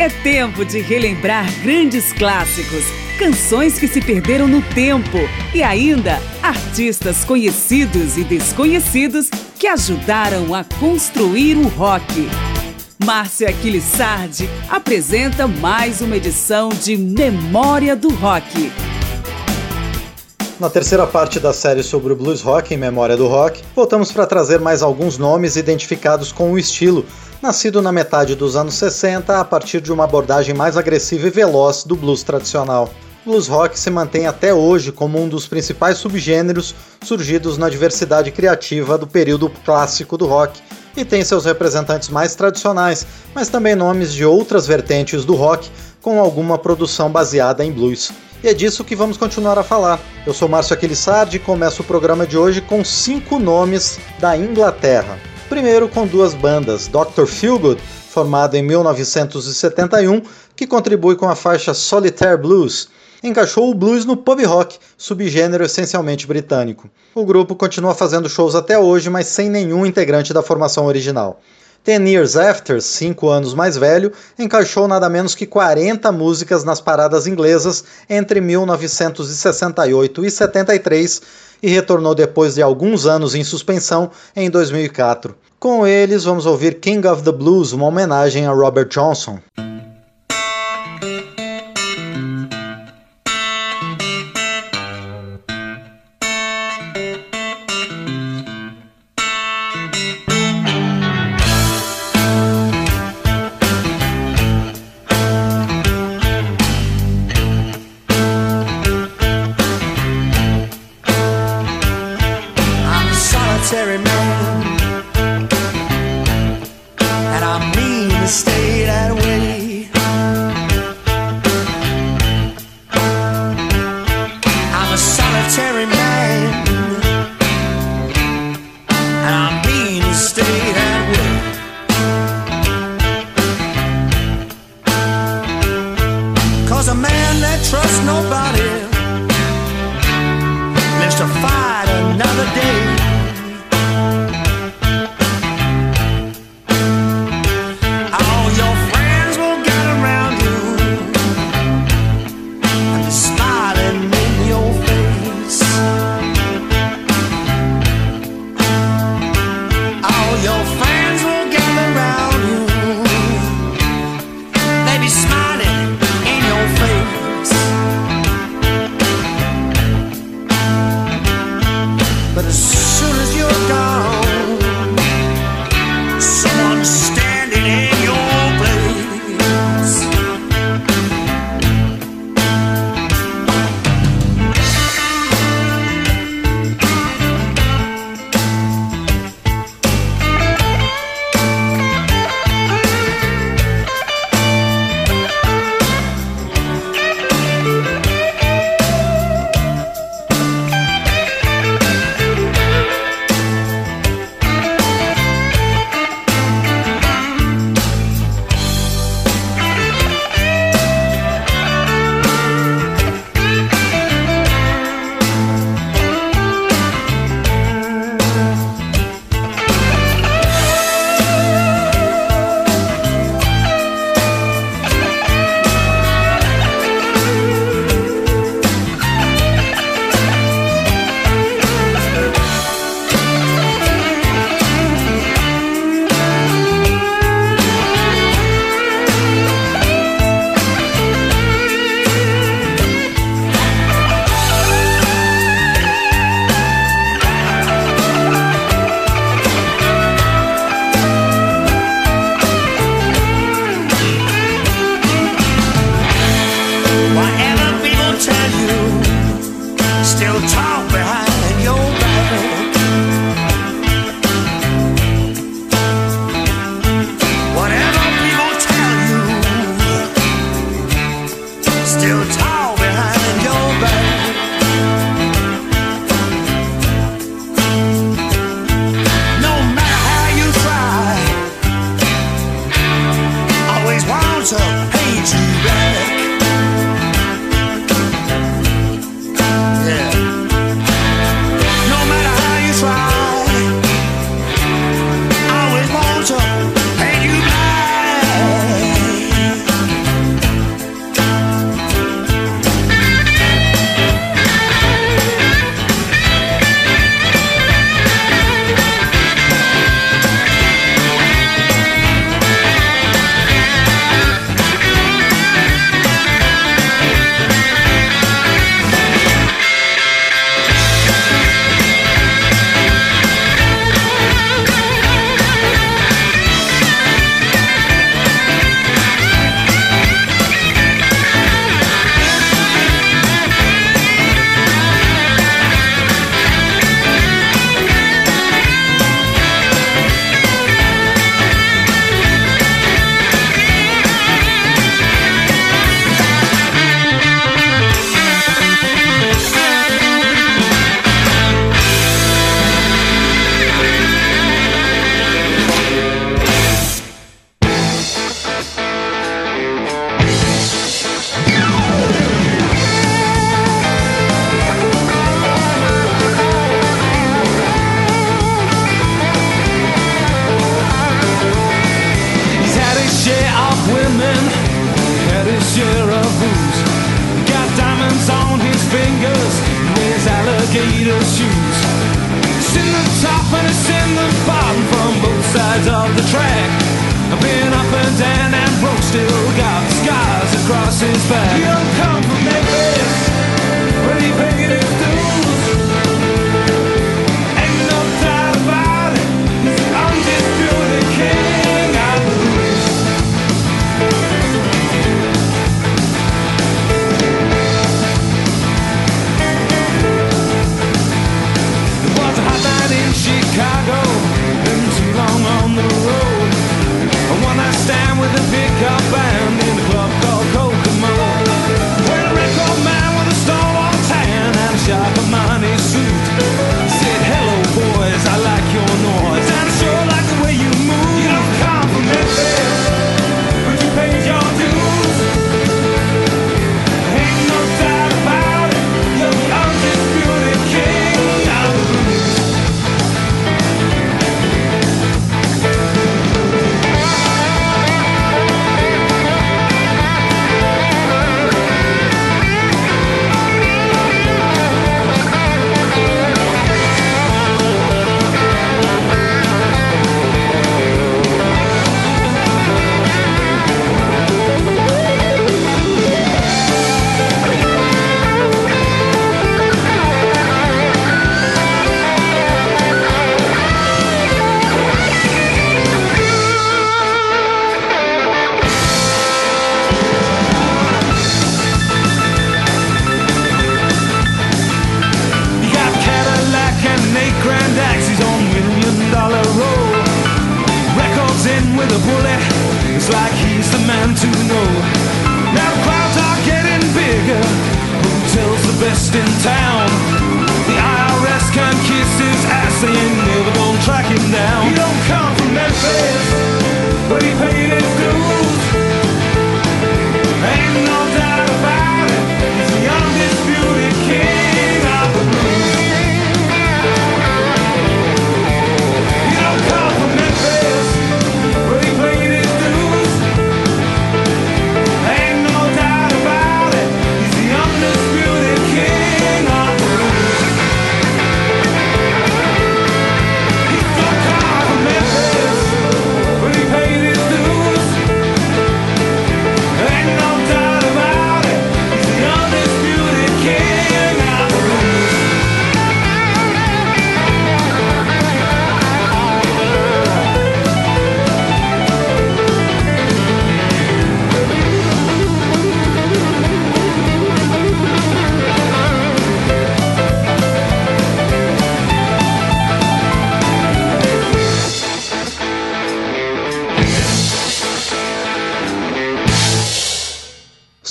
É tempo de relembrar grandes clássicos, canções que se perderam no tempo e ainda artistas conhecidos e desconhecidos que ajudaram a construir o rock. Márcia Aquilissardi apresenta mais uma edição de Memória do Rock. Na terceira parte da série sobre o blues rock em Memória do Rock, voltamos para trazer mais alguns nomes identificados com o estilo, nascido na metade dos anos 60 a partir de uma abordagem mais agressiva e veloz do blues tradicional. Blues rock se mantém até hoje como um dos principais subgêneros surgidos na diversidade criativa do período clássico do rock e tem seus representantes mais tradicionais, mas também nomes de outras vertentes do rock com alguma produção baseada em blues. E é disso que vamos continuar a falar. Eu sou Márcio Aquilissardi e começo o programa de hoje com cinco nomes da Inglaterra. Primeiro com duas bandas, Dr. Feelgood, formado em 1971, que contribui com a faixa Solitaire Blues, encaixou o blues no pub rock, subgênero essencialmente britânico. O grupo continua fazendo shows até hoje, mas sem nenhum integrante da formação original. Ten Years After, cinco anos mais velho, encaixou nada menos que 40 músicas nas paradas inglesas entre 1968 e 73 e retornou depois de alguns anos em suspensão em 2004. Com eles, vamos ouvir King of the Blues, uma homenagem a Robert Johnson.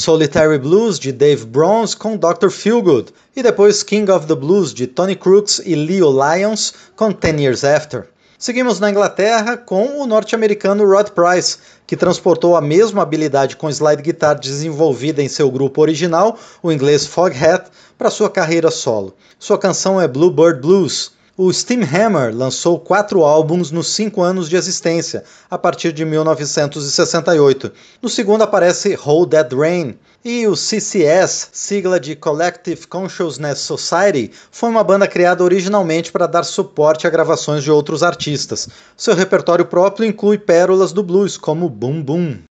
Solitary Blues de Dave Bronze com Dr. Feelgood e depois King of the Blues de Tony Crooks e Leo Lyons com Ten Years After. Seguimos na Inglaterra com o norte-americano Rod Price, que transportou a mesma habilidade com slide guitar desenvolvida em seu grupo original, o inglês Foghat, para sua carreira solo. Sua canção é Bluebird Blues. O Steam Hammer lançou quatro álbuns nos cinco anos de existência, a partir de 1968. No segundo aparece Hold That Rain. E o CCS, sigla de Collective Consciousness Society, foi uma banda criada originalmente para dar suporte a gravações de outros artistas. Seu repertório próprio inclui pérolas do blues, como Boom Boom.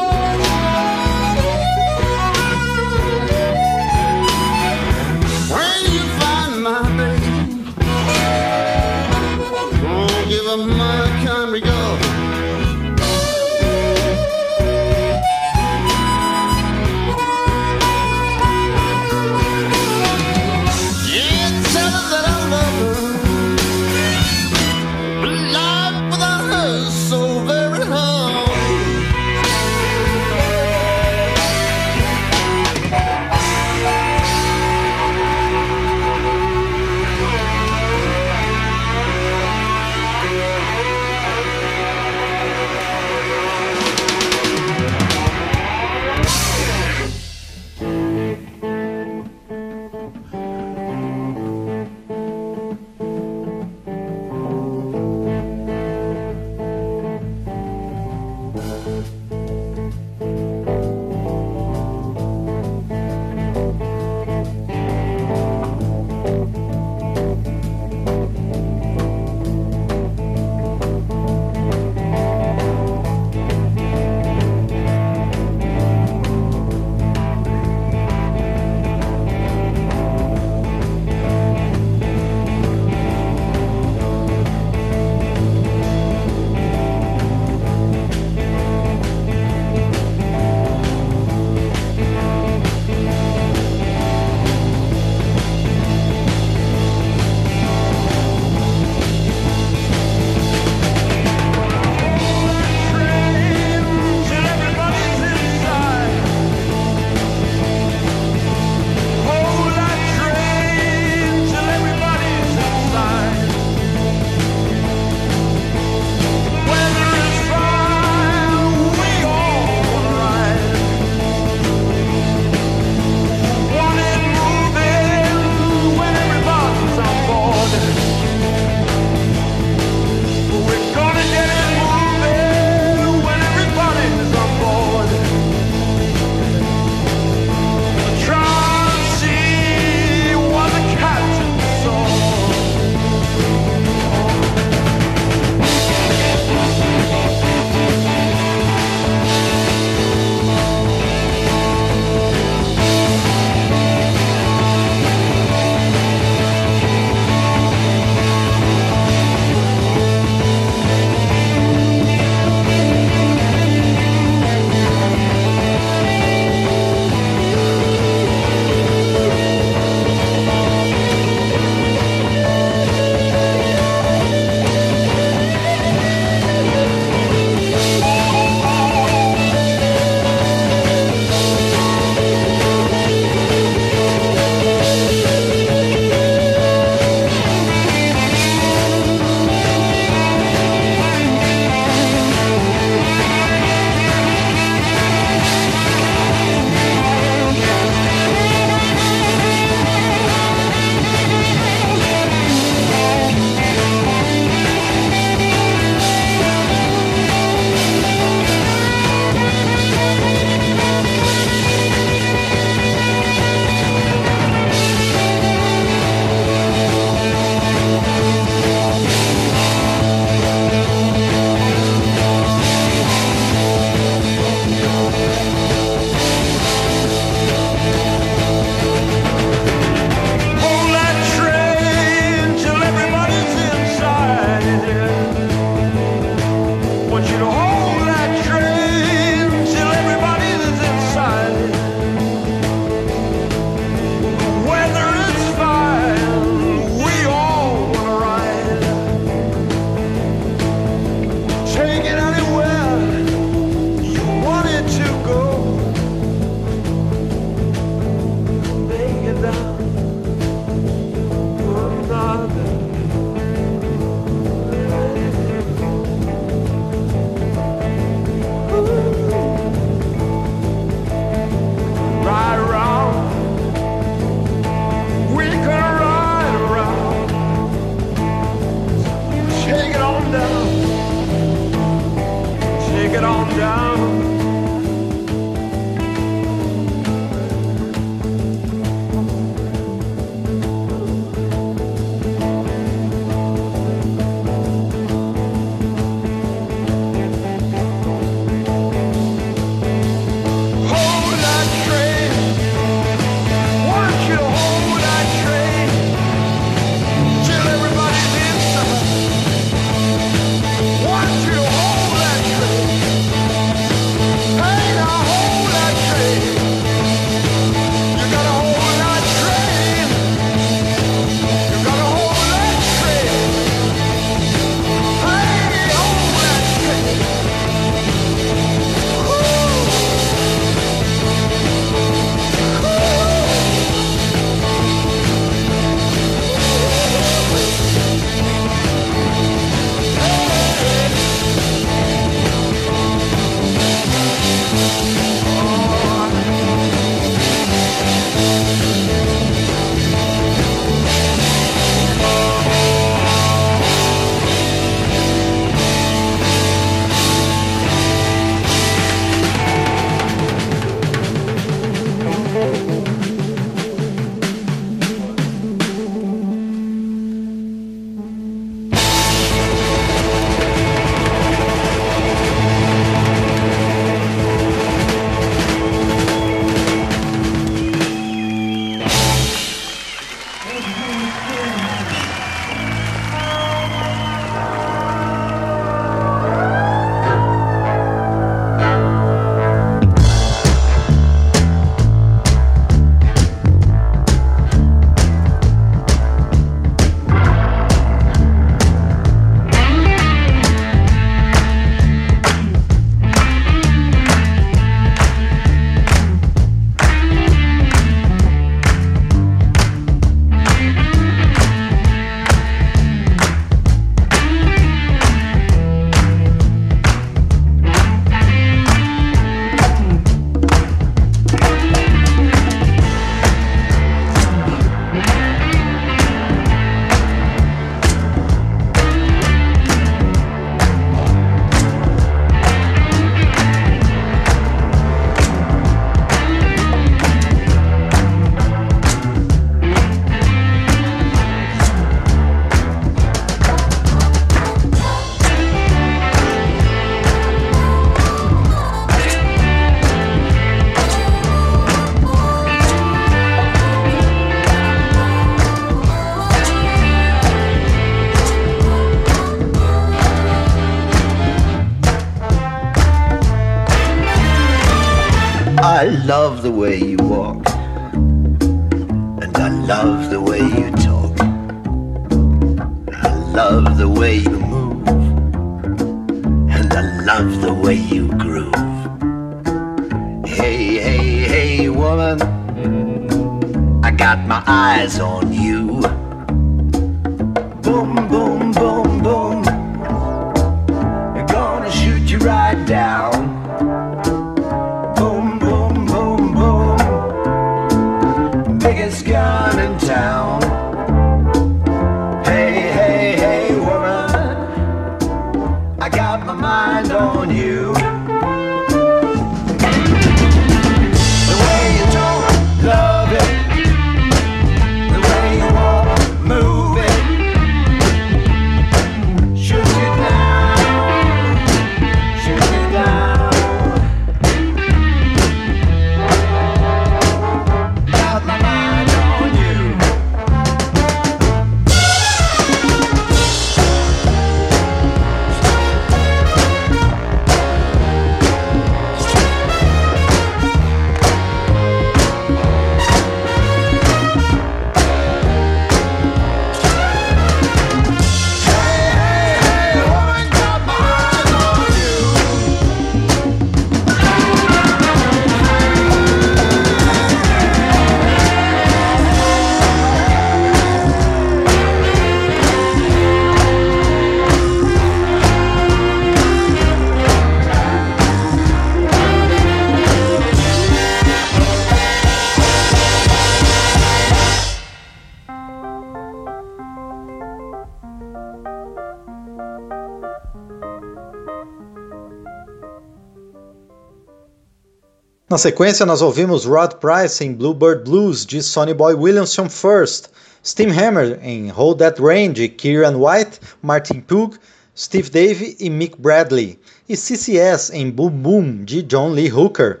Na sequência, nós ouvimos Rod Price em Bluebird Blues, de Sonny Boy Williamson First, Steam Hammer em Hold That Rain, de Kieran White, Martin Pugh, Steve Davey e Mick Bradley, e CCS em Boom Boom, de John Lee Hooker.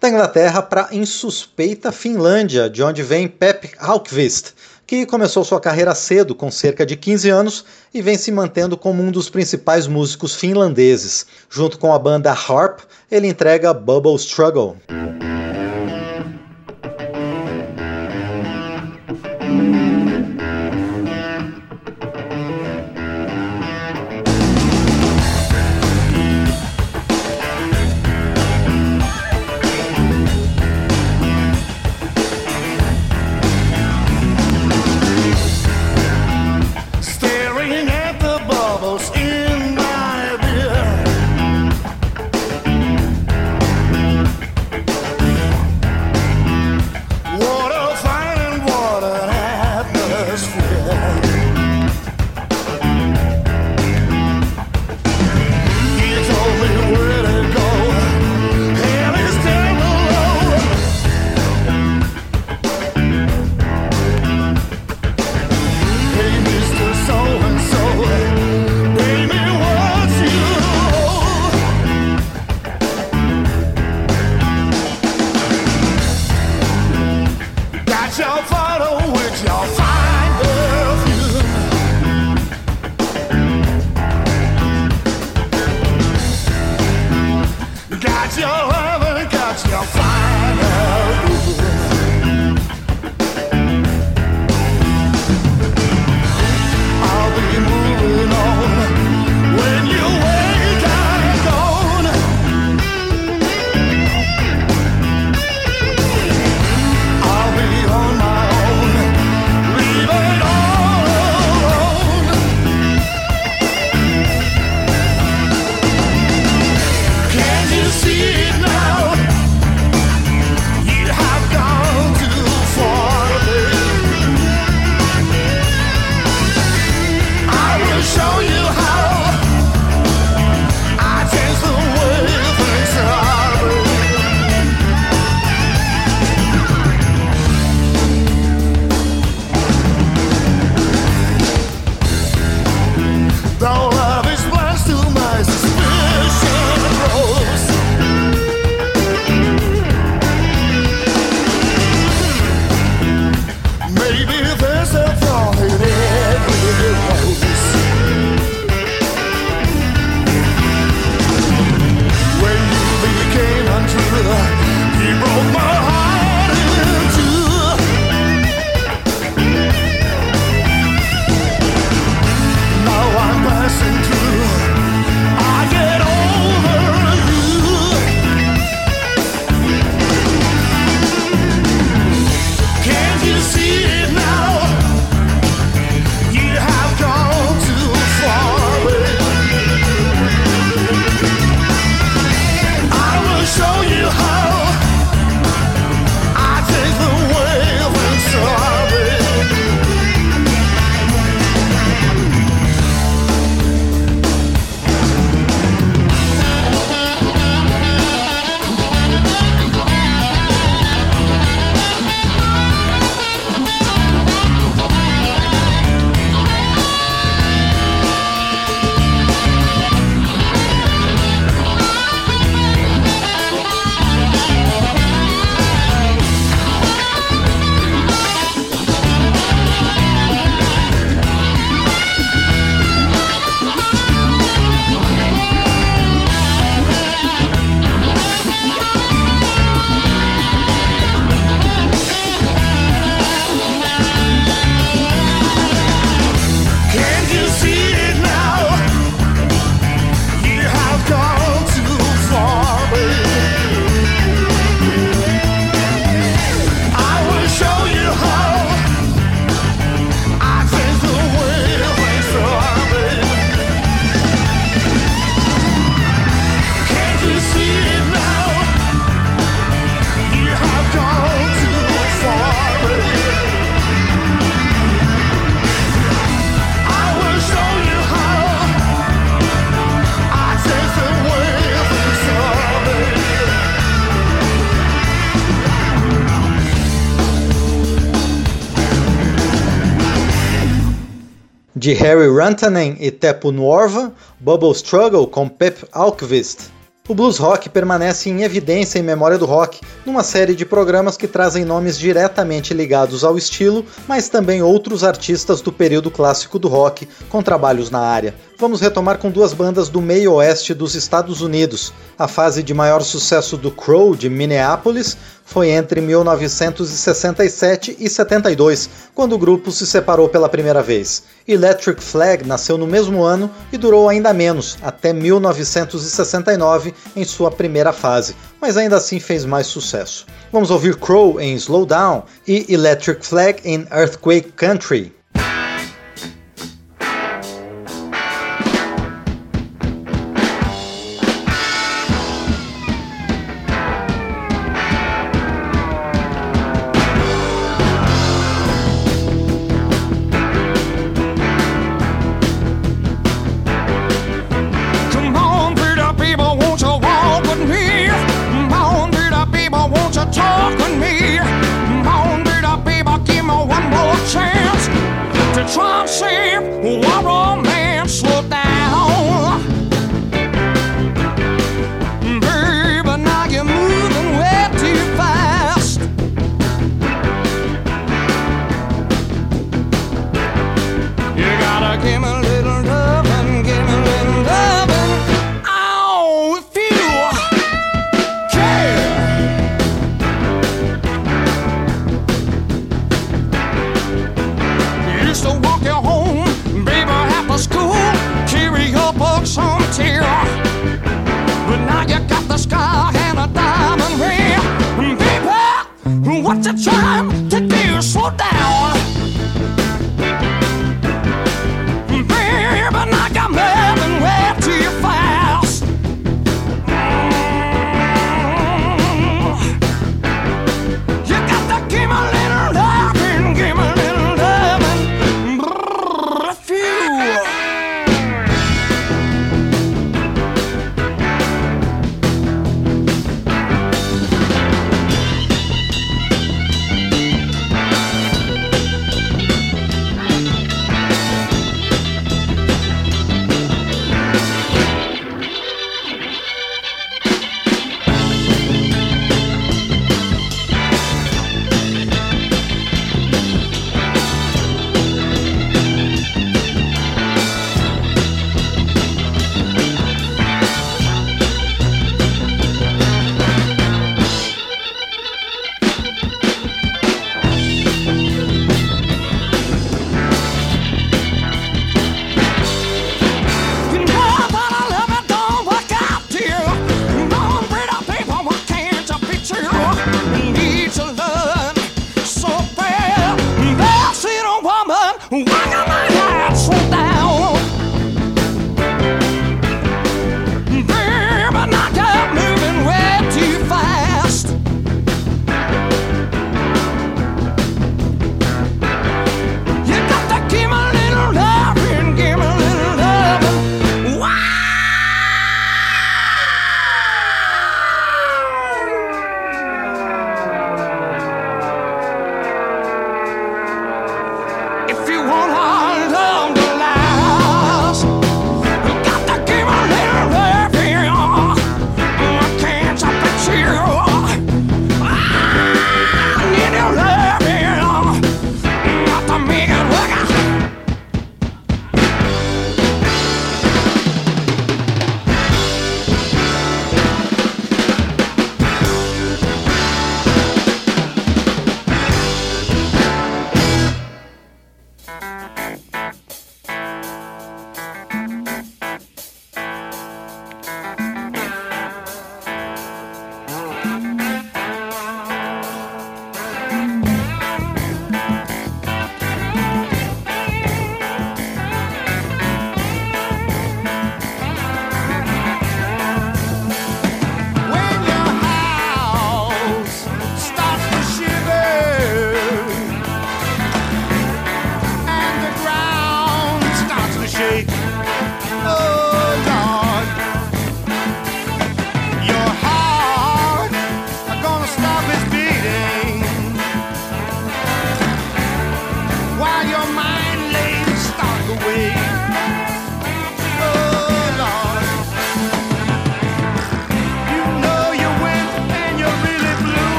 Da Inglaterra para insuspeita Finlândia, de onde vem Pep Alkvist, que começou sua carreira cedo, com cerca de 15 anos, e vem se mantendo como um dos principais músicos finlandeses. Junto com a banda Harp, ele entrega Bubble Struggle. De Harry Rantanen e Teppo Nuorva, Bubble Struggle com Pep Alkvist. O blues rock permanece em evidência em memória do rock, numa série de programas que trazem nomes diretamente ligados ao estilo, mas também outros artistas do período clássico do rock com trabalhos na área. Vamos retomar com duas bandas do meio oeste dos Estados Unidos. A fase de maior sucesso do Crow de Minneapolis foi entre 1967 e 72, quando o grupo se separou pela primeira vez. Electric Flag nasceu no mesmo ano e durou ainda menos, até 1969, em sua primeira fase, mas ainda assim fez mais sucesso. Vamos ouvir Crow em Slow Down e Electric Flag em Earthquake Country. Used to walk you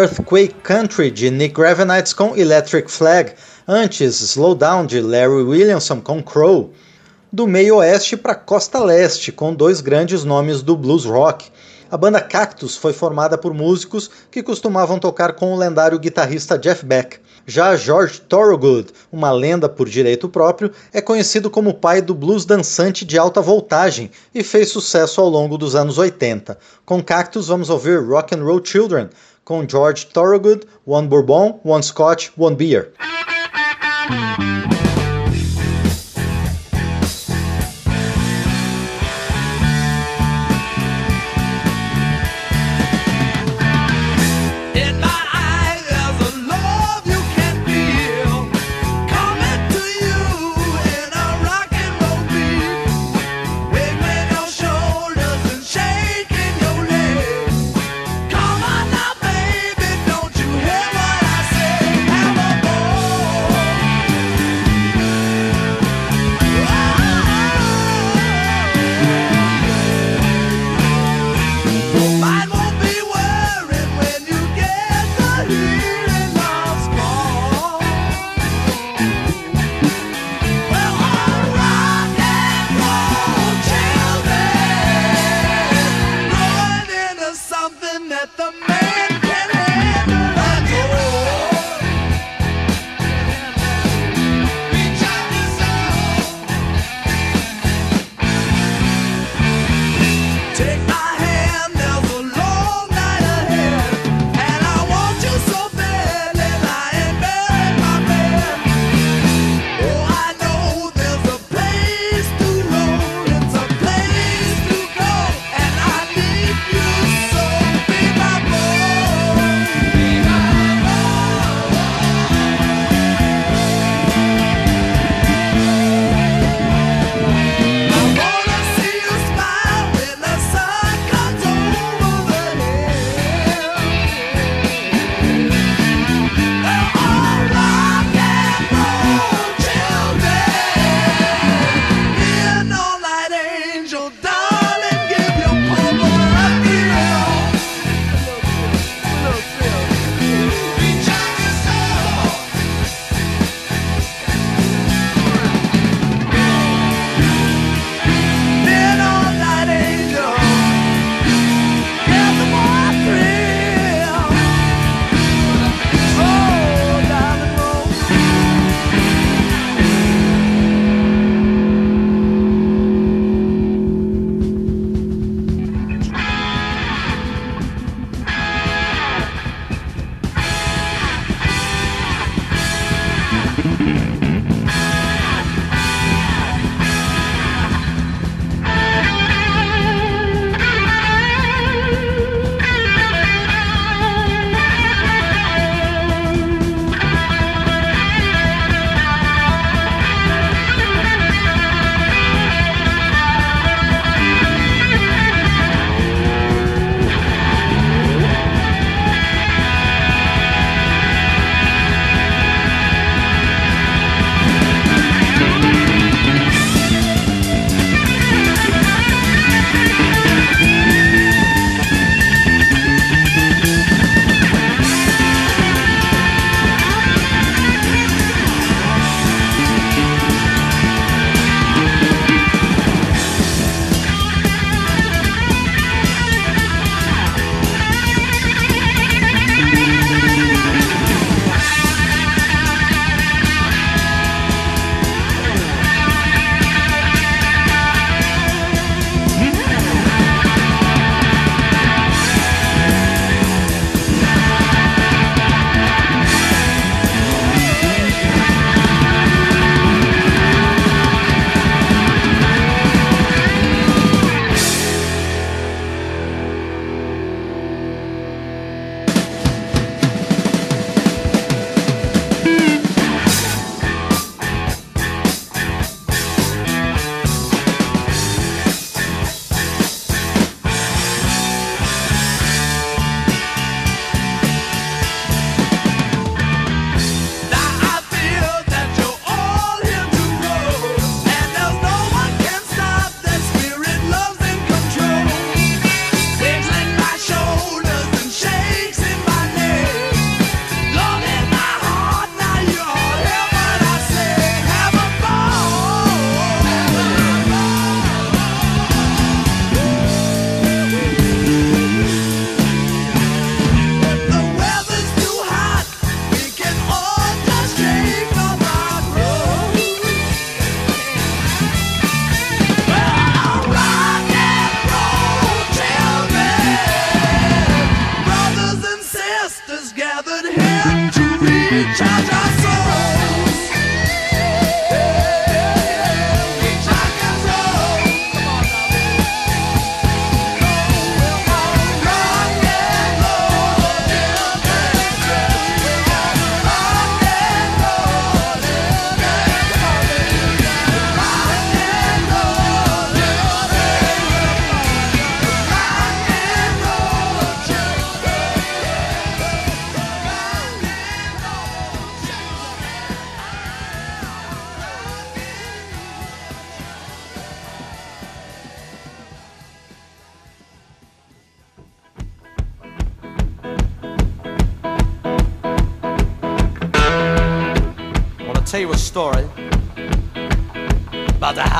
Earthquake Country de Nick Gravenites com Electric Flag, antes Slow Down de Larry Williamson com Crow. Do meio oeste para costa leste, com dois grandes nomes do blues rock. A banda Cactus foi formada por músicos que costumavam tocar com o lendário guitarrista Jeff Beck. Já George Thorogood, uma lenda por direito próprio, é conhecido como pai do blues dançante de alta voltagem e fez sucesso ao longo dos anos 80. Com Cactus vamos ouvir Rock and Roll Children, com George Thorogood, One Bourbon, One Scotch, One Beer.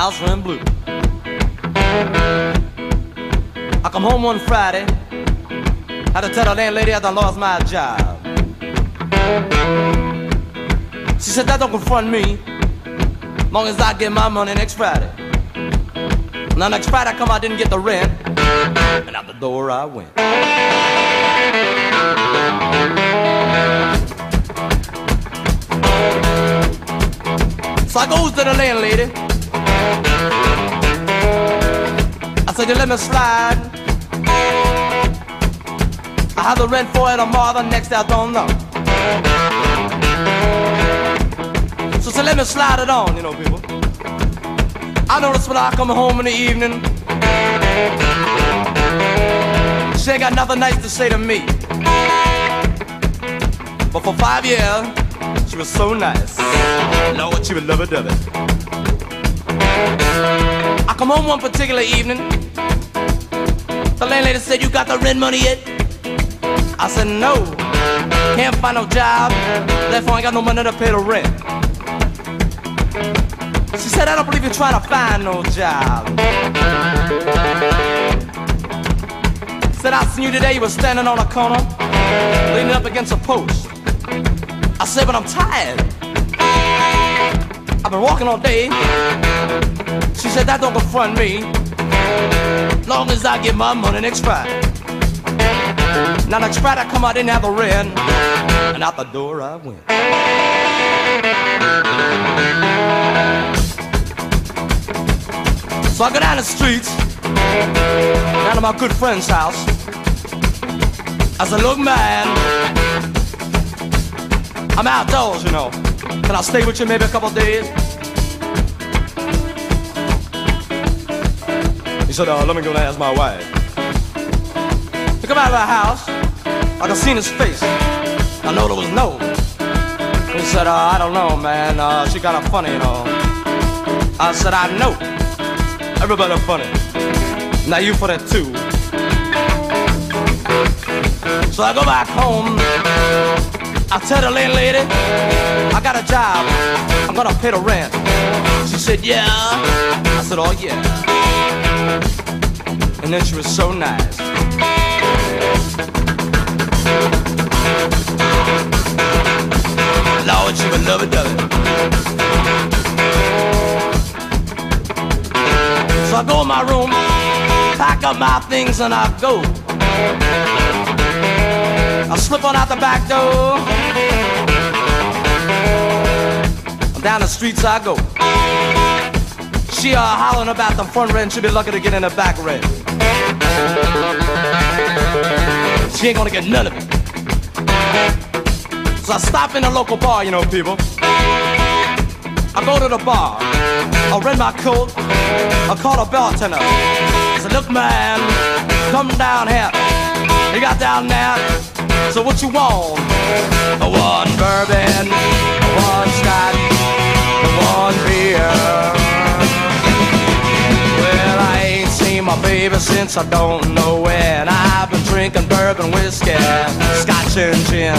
House running blue. I come home one Friday, had to tell the landlady I done lost my job. She said that don't confront me, long as I get my money next Friday. Now next Friday I come, I didn't get the rent, and out the door I went. So I goes to the landlady. Said, you let me slide. I have the rent for it tomorrow, the next day I don't know. So say, let me slide it on, you know, people. I notice when I come home in the evening, she ain't got nothing nice to say to me. But for five years, she was so nice. Lord, she was love it, I come home one particular evening. The landlady said, You got the rent money yet? I said, No. Can't find no job. Therefore, I ain't got no money to pay the rent. She said, I don't believe you're trying to find no job. Said, I seen you today. You were standing on a corner, leaning up against a post. I said, but I'm tired. I've been walking all day. She said, that don't confront me. Long as I get my money next Friday. Now next Friday I come out, didn't have the rent. And out the door I went. So I go down the streets, down to my good friend's house. I said, look man, I'm outdoors, you know. Can I stay with you maybe a couple days? He said, uh, let me go and ask my wife. He come out of the house, I could see his face. I know there was no. He said, uh, I don't know, man. Uh, she got a funny, you know. I said, I know. Everybody funny. Now you that too. So I go back home. I tell the landlady, I got a job. I'm gonna pay the rent. She said, yeah. I said, oh yeah. She was so nice. Lord, she would love it. So I go in my room, pack up my things, and I go. I slip on out the back door. Down the streets I go. She uh, hollering about the front rent. She'll be lucky to get in the back rent. She ain't gonna get none of it. So I stop in a local bar, you know, people. I go to the bar. I rent my coat. I call the bartender. I said, look, man, come down here. You got down there so what you want? One bourbon, one scotch, one beer. My baby since I don't know when. I've been drinking bourbon whiskey, scotch and gin.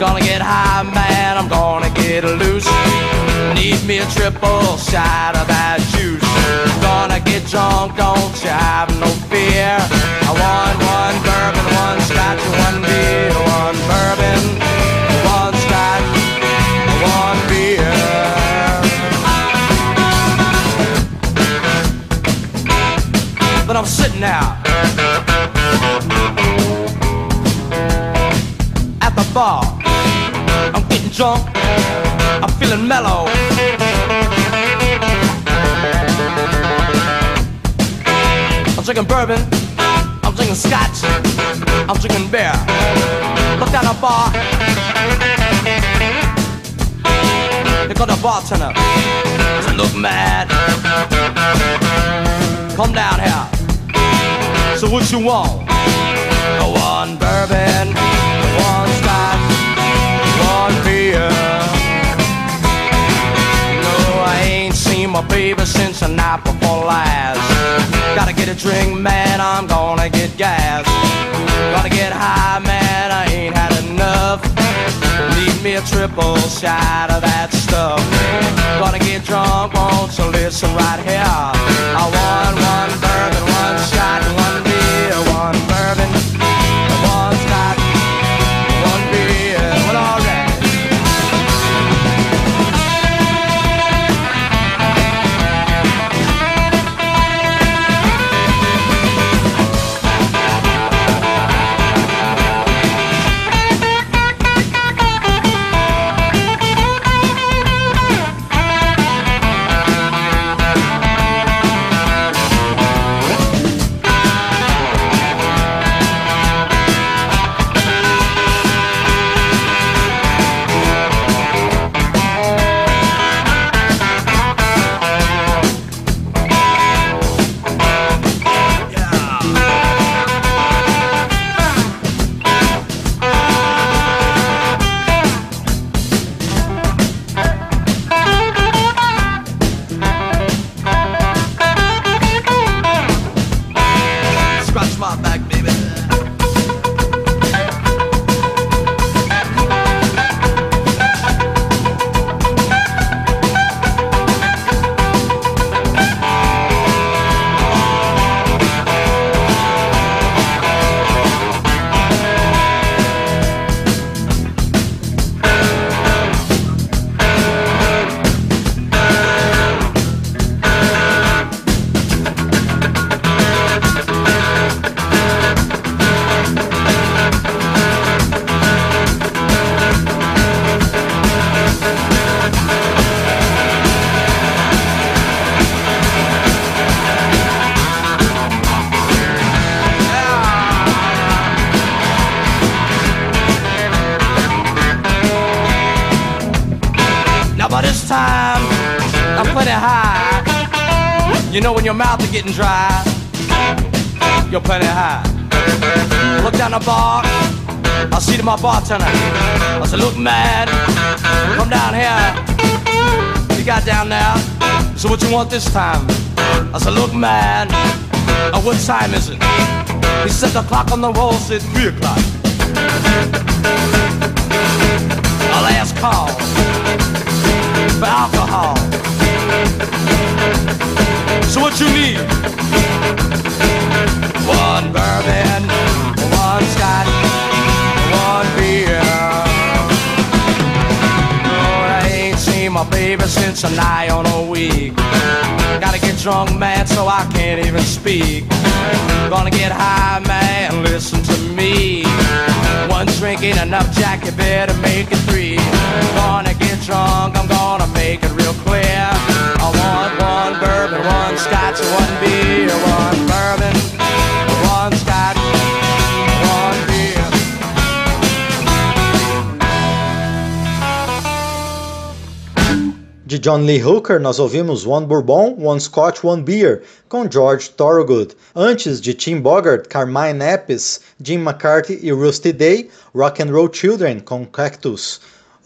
Gonna get high, man, I'm gonna get loose. Need me a triple shot of that juice. Gonna get drunk, don't you have no fear. I want one bourbon, one scotch, one beer, one bourbon, I'm sitting out at the bar. I'm getting drunk. I'm feeling mellow. I'm drinking bourbon I'm drinking scotch. I'm drinking beer. Look down the bar. Here comes the bartender. Doesn't look mad. Come down here. So what you want? One bourbon, one scotch, one beer. No, I ain't seen my baby since the night before last. Gotta get a drink, man, I'm gonna get gas. Gonna get high, man, I ain't had enough. Need me a triple shot of that stuff. Gonna get drunk, won't you listen right here? You know when your mouth is getting dry, you're plenty high. Look down the bar, I see to my bartender. I said, look mad, come down here. You got down there, so what you want this time? I said, look mad, uh, what time is it? He said the clock on the wall said three o'clock. A last call for alcohol. So what you need? One bourbon, one scotch, one beer. Oh, I ain't seen my baby since a nigh on a week. Gotta get drunk, man, so I can't even speak. Gonna get high, man, listen to me. One drink ain't enough, Jack, you better make it three. Gonna get drunk, I'm gonna make it real clear. Bourbon, one scotch, one beer, one bourbon. De John Lee Hooker, nós ouvimos One Bourbon, One Scotch, One Beer, com George Thorogood. Antes de Tim Bogart, Carmine Appice, Jim McCarthy e Rusty Day, Rock and Roll Children, com Cactus.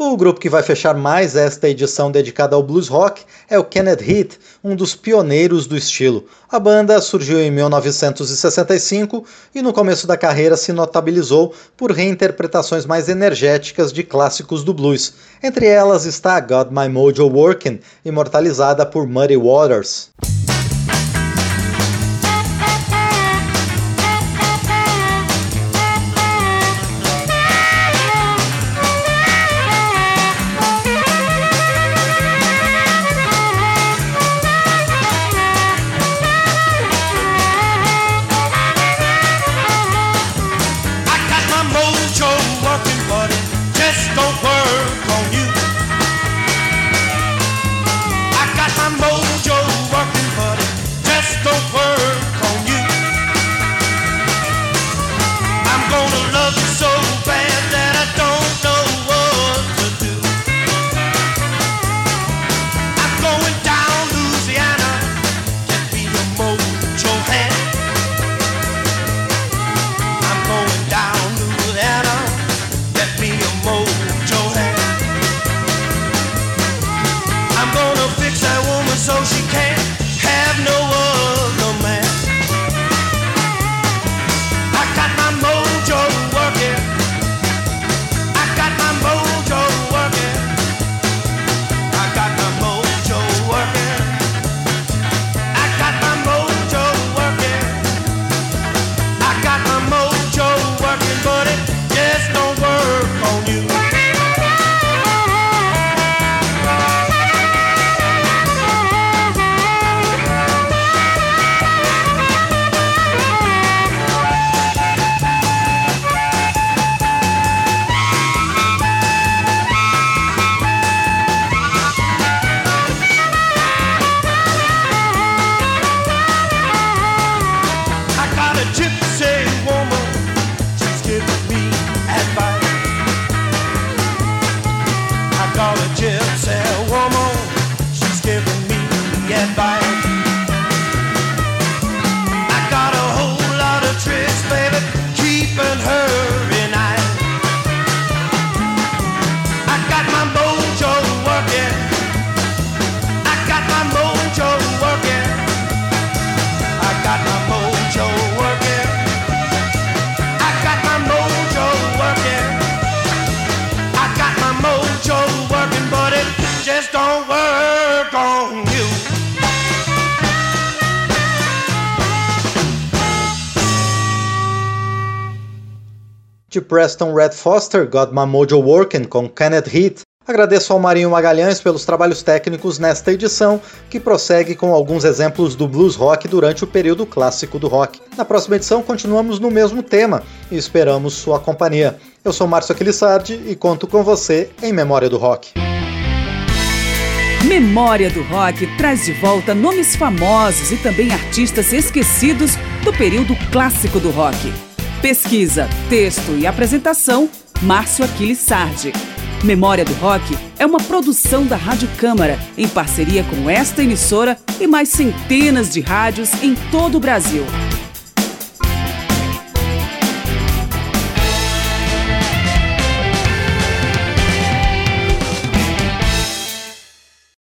O grupo que vai fechar mais esta edição dedicada ao blues rock é o Kenneth Heath, um dos pioneiros do estilo. A banda surgiu em 1965 e no começo da carreira se notabilizou por reinterpretações mais energéticas de clássicos do blues. Entre elas está Got My Mojo Workin', imortalizada por Muddy Waters. Preston Red Foster, Got My Mojo Working com Kenneth Heat. Agradeço ao Marinho Magalhães pelos trabalhos técnicos nesta edição, que prossegue com alguns exemplos do blues rock durante o período clássico do rock. Na próxima edição continuamos no mesmo tema e esperamos sua companhia. Eu sou Márcio Aquilissardi e conto com você em Memória do Rock. Memória do Rock traz de volta nomes famosos e também artistas esquecidos do período clássico do rock. Pesquisa, texto e apresentação, Márcio Aquiles Sardi. Memória do Rock é uma produção da Rádio Câmara, em parceria com esta emissora e mais centenas de rádios em todo o Brasil.